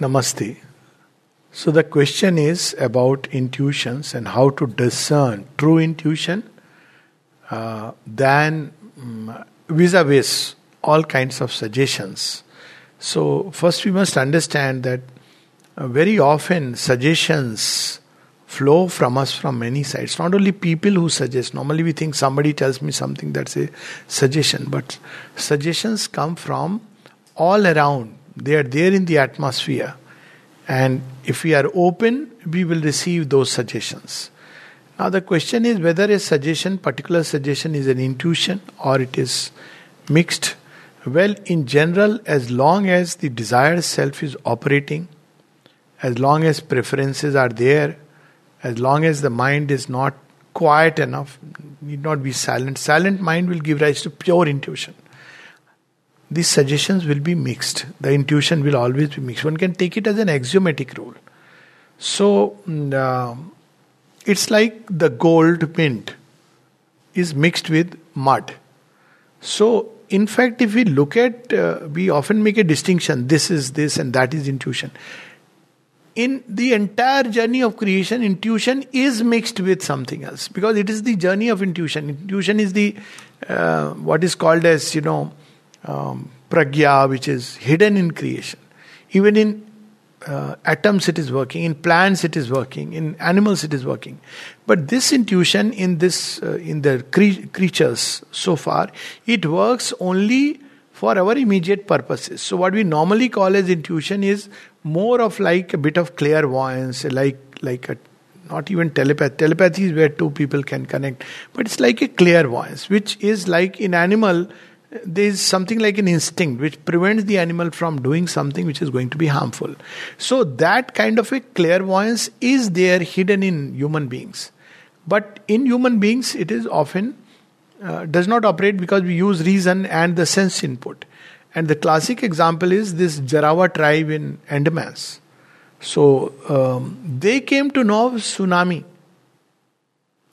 Namaste. So the question is about intuitions and how to discern true intuition uh, than vis a vis all kinds of suggestions. So, first we must understand that uh, very often suggestions flow from us from many sides. Not only people who suggest, normally we think somebody tells me something that's a suggestion, but suggestions come from all around. They are there in the atmosphere and if we are open, we will receive those suggestions. Now, the question is whether a suggestion, particular suggestion, is an intuition or it is mixed. Well, in general, as long as the desired self is operating, as long as preferences are there, as long as the mind is not quiet enough, need not be silent. Silent mind will give rise to pure intuition these suggestions will be mixed. The intuition will always be mixed. One can take it as an axiomatic rule. So, mm, uh, it's like the gold mint is mixed with mud. So, in fact, if we look at, uh, we often make a distinction this is this and that is intuition. In the entire journey of creation, intuition is mixed with something else because it is the journey of intuition. Intuition is the uh, what is called as, you know, um, pragya, which is hidden in creation. Even in uh, atoms, it is working. In plants, it is working. In animals, it is working. But this intuition in this uh, in the cre- creatures so far, it works only for our immediate purposes. So what we normally call as intuition is more of like a bit of clairvoyance, like like a not even telepathy. Telepathy is where two people can connect, but it's like a clairvoyance, which is like in animal there is something like an instinct which prevents the animal from doing something which is going to be harmful. So, that kind of a clairvoyance is there hidden in human beings. But in human beings, it is often uh, does not operate because we use reason and the sense input. And the classic example is this Jarawa tribe in Andamans. So, um, they came to know tsunami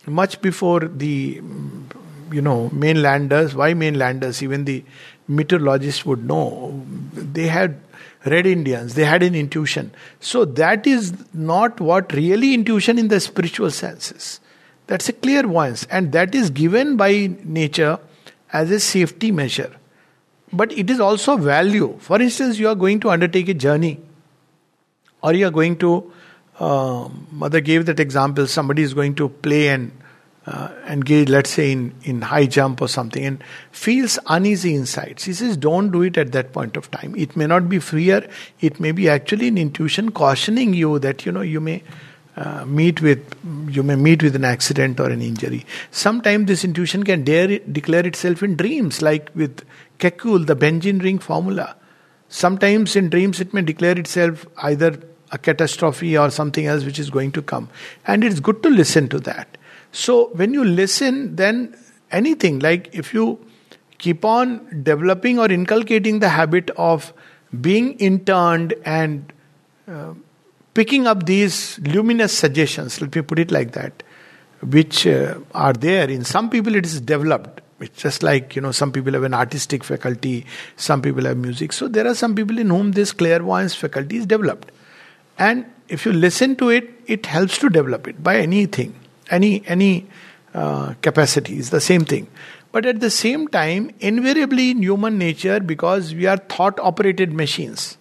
much before the you know, mainlanders. Why mainlanders? Even the meteorologists would know. They had red Indians, they had an intuition. So that is not what really intuition in the spiritual senses. That's a clear clairvoyance, and that is given by nature as a safety measure. But it is also value. For instance, you are going to undertake a journey, or you are going to. Uh, mother gave that example. Somebody is going to play and uh, engage, let's say, in, in high jump or something, and feels uneasy inside. She says, don't do it at that point of time. It may not be fear, it may be actually an intuition cautioning you that, you know, you may. Uh, meet with you may meet with an accident or an injury. Sometimes this intuition can dare declare itself in dreams, like with Kekulé, the Benzene ring formula. Sometimes in dreams it may declare itself either a catastrophe or something else which is going to come, and it's good to listen to that. So when you listen, then anything like if you keep on developing or inculcating the habit of being interned and uh, picking up these luminous suggestions, let me put it like that, which uh, are there. In some people, it is developed. It's just like, you know, some people have an artistic faculty, some people have music. So there are some people in whom this clairvoyance faculty is developed. And if you listen to it, it helps to develop it by anything any any uh, capacity is the same thing. But at the same time invariably in human nature because we are thought operated machines.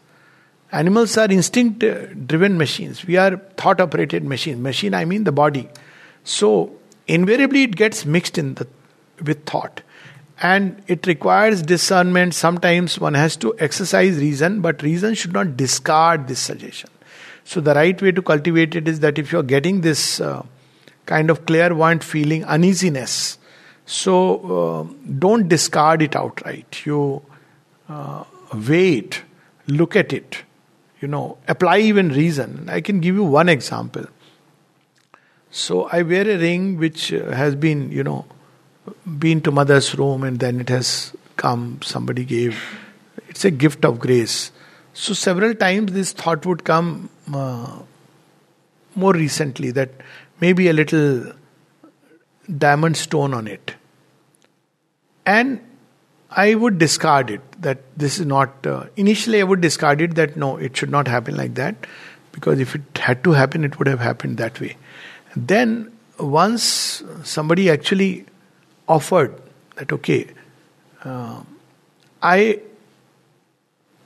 Animals are instinct driven machines. We are thought operated machine. Machine i mean the body. So invariably it gets mixed in the with thought. And it requires discernment. Sometimes one has to exercise reason but reason should not discard this suggestion. So the right way to cultivate it is that if you are getting this uh, kind of clairvoyant feeling, uneasiness. So uh, don't discard it outright. You uh, wait, look at it, you know, apply even reason. I can give you one example. So I wear a ring which uh, has been, you know, been to mother's room and then it has come, somebody gave. It's a gift of grace. So several times this thought would come uh, more recently that maybe a little diamond stone on it. And I would discard it that this is not. Uh, initially, I would discard it that no, it should not happen like that because if it had to happen, it would have happened that way. Then, once somebody actually offered that, okay, uh, I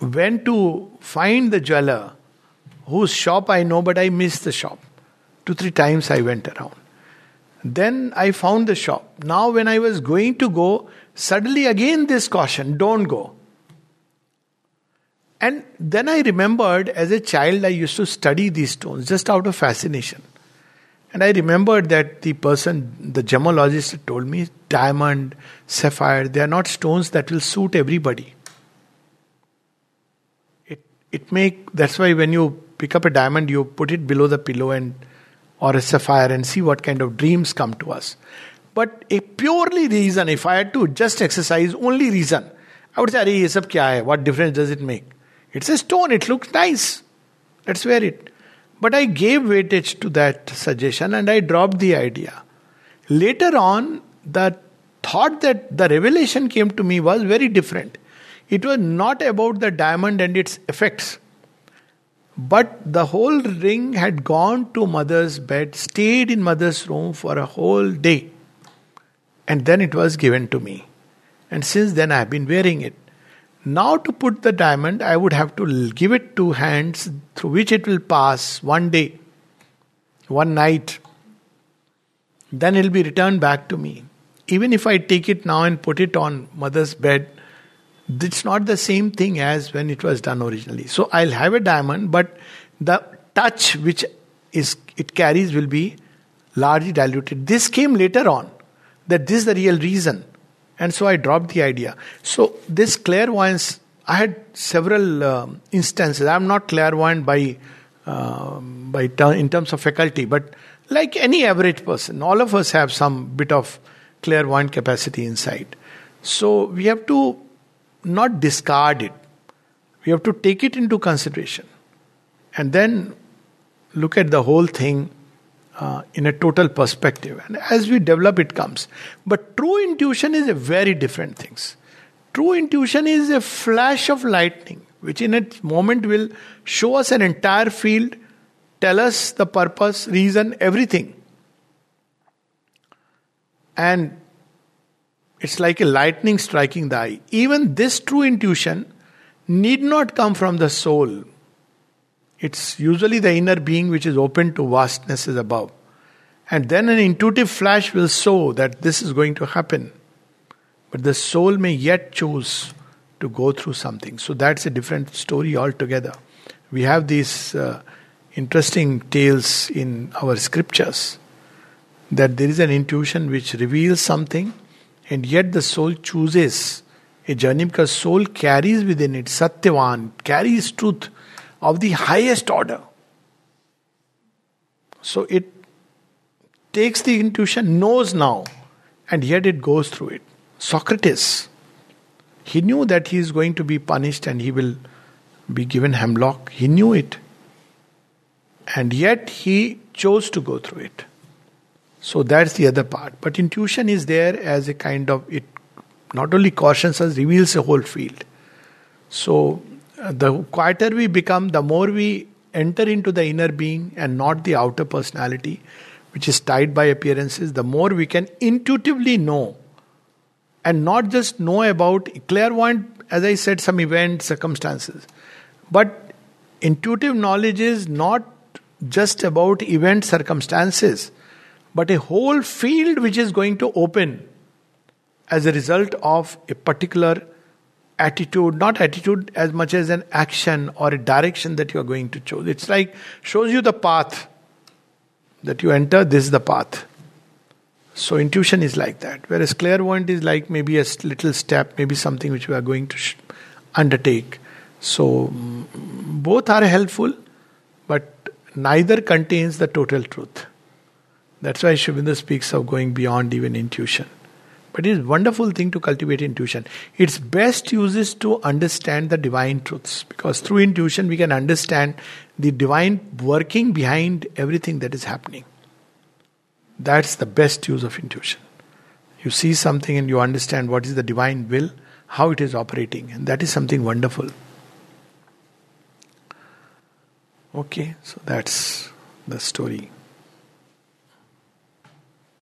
went to find the jeweler whose shop I know, but I missed the shop. Two, three times I went around. Then I found the shop. Now, when I was going to go, suddenly again this caution don't go. And then I remembered as a child, I used to study these stones just out of fascination. And I remembered that the person, the gemologist, told me diamond, sapphire, they are not stones that will suit everybody. It, it make that's why when you pick up a diamond, you put it below the pillow and or a sapphire and see what kind of dreams come to us. But a purely reason, if I had to just exercise only reason, I would say, ye sab kya hai? What difference does it make? It's a stone, it looks nice. Let's wear it. But I gave weightage to that suggestion and I dropped the idea. Later on, the thought that the revelation came to me was very different. It was not about the diamond and its effects. But the whole ring had gone to mother's bed, stayed in mother's room for a whole day. And then it was given to me. And since then I have been wearing it. Now, to put the diamond, I would have to give it to hands through which it will pass one day, one night. Then it will be returned back to me. Even if I take it now and put it on mother's bed, it's not the same thing as when it was done originally. So I'll have a diamond, but the touch which is it carries will be largely diluted. This came later on that this is the real reason. And so I dropped the idea. So this clairvoyance, I had several uh, instances. I'm not clairvoyant by uh, by ter- in terms of faculty, but like any average person, all of us have some bit of clairvoyant capacity inside. So we have to not discard it. We have to take it into consideration, and then look at the whole thing uh, in a total perspective. And as we develop, it comes. But true intuition is a very different thing. True intuition is a flash of lightning, which in a moment will show us an entire field, tell us the purpose, reason, everything. And it's like a lightning striking the eye. Even this true intuition need not come from the soul, it's usually the inner being which is open to vastnesses above. And then an intuitive flash will show that this is going to happen. But the soul may yet choose to go through something. So that's a different story altogether. We have these uh, interesting tales in our scriptures that there is an intuition which reveals something, and yet the soul chooses a journey because soul carries within it Satyavan, carries truth of the highest order. So it takes the intuition, knows now, and yet it goes through it. Socrates, he knew that he is going to be punished and he will be given hemlock. He knew it. And yet he chose to go through it. So that's the other part. But intuition is there as a kind of it not only cautions us, reveals a whole field. So uh, the quieter we become, the more we enter into the inner being and not the outer personality, which is tied by appearances, the more we can intuitively know and not just know about clairvoyant, as I said, some event circumstances. But intuitive knowledge is not just about event circumstances, but a whole field which is going to open as a result of a particular attitude, not attitude as much as an action or a direction that you are going to choose. It's like shows you the path that you enter, this is the path. So intuition is like that. Whereas clairvoyant is like maybe a little step, maybe something which we are going to sh- undertake. So mm, both are helpful, but neither contains the total truth. That's why Aurobindo speaks of going beyond even intuition. But it is a wonderful thing to cultivate intuition. Its best use is to understand the divine truths because through intuition we can understand the divine working behind everything that is happening. That's the best use of intuition. You see something and you understand what is the divine will, how it is operating. And that is something wonderful. Okay, so that's the story.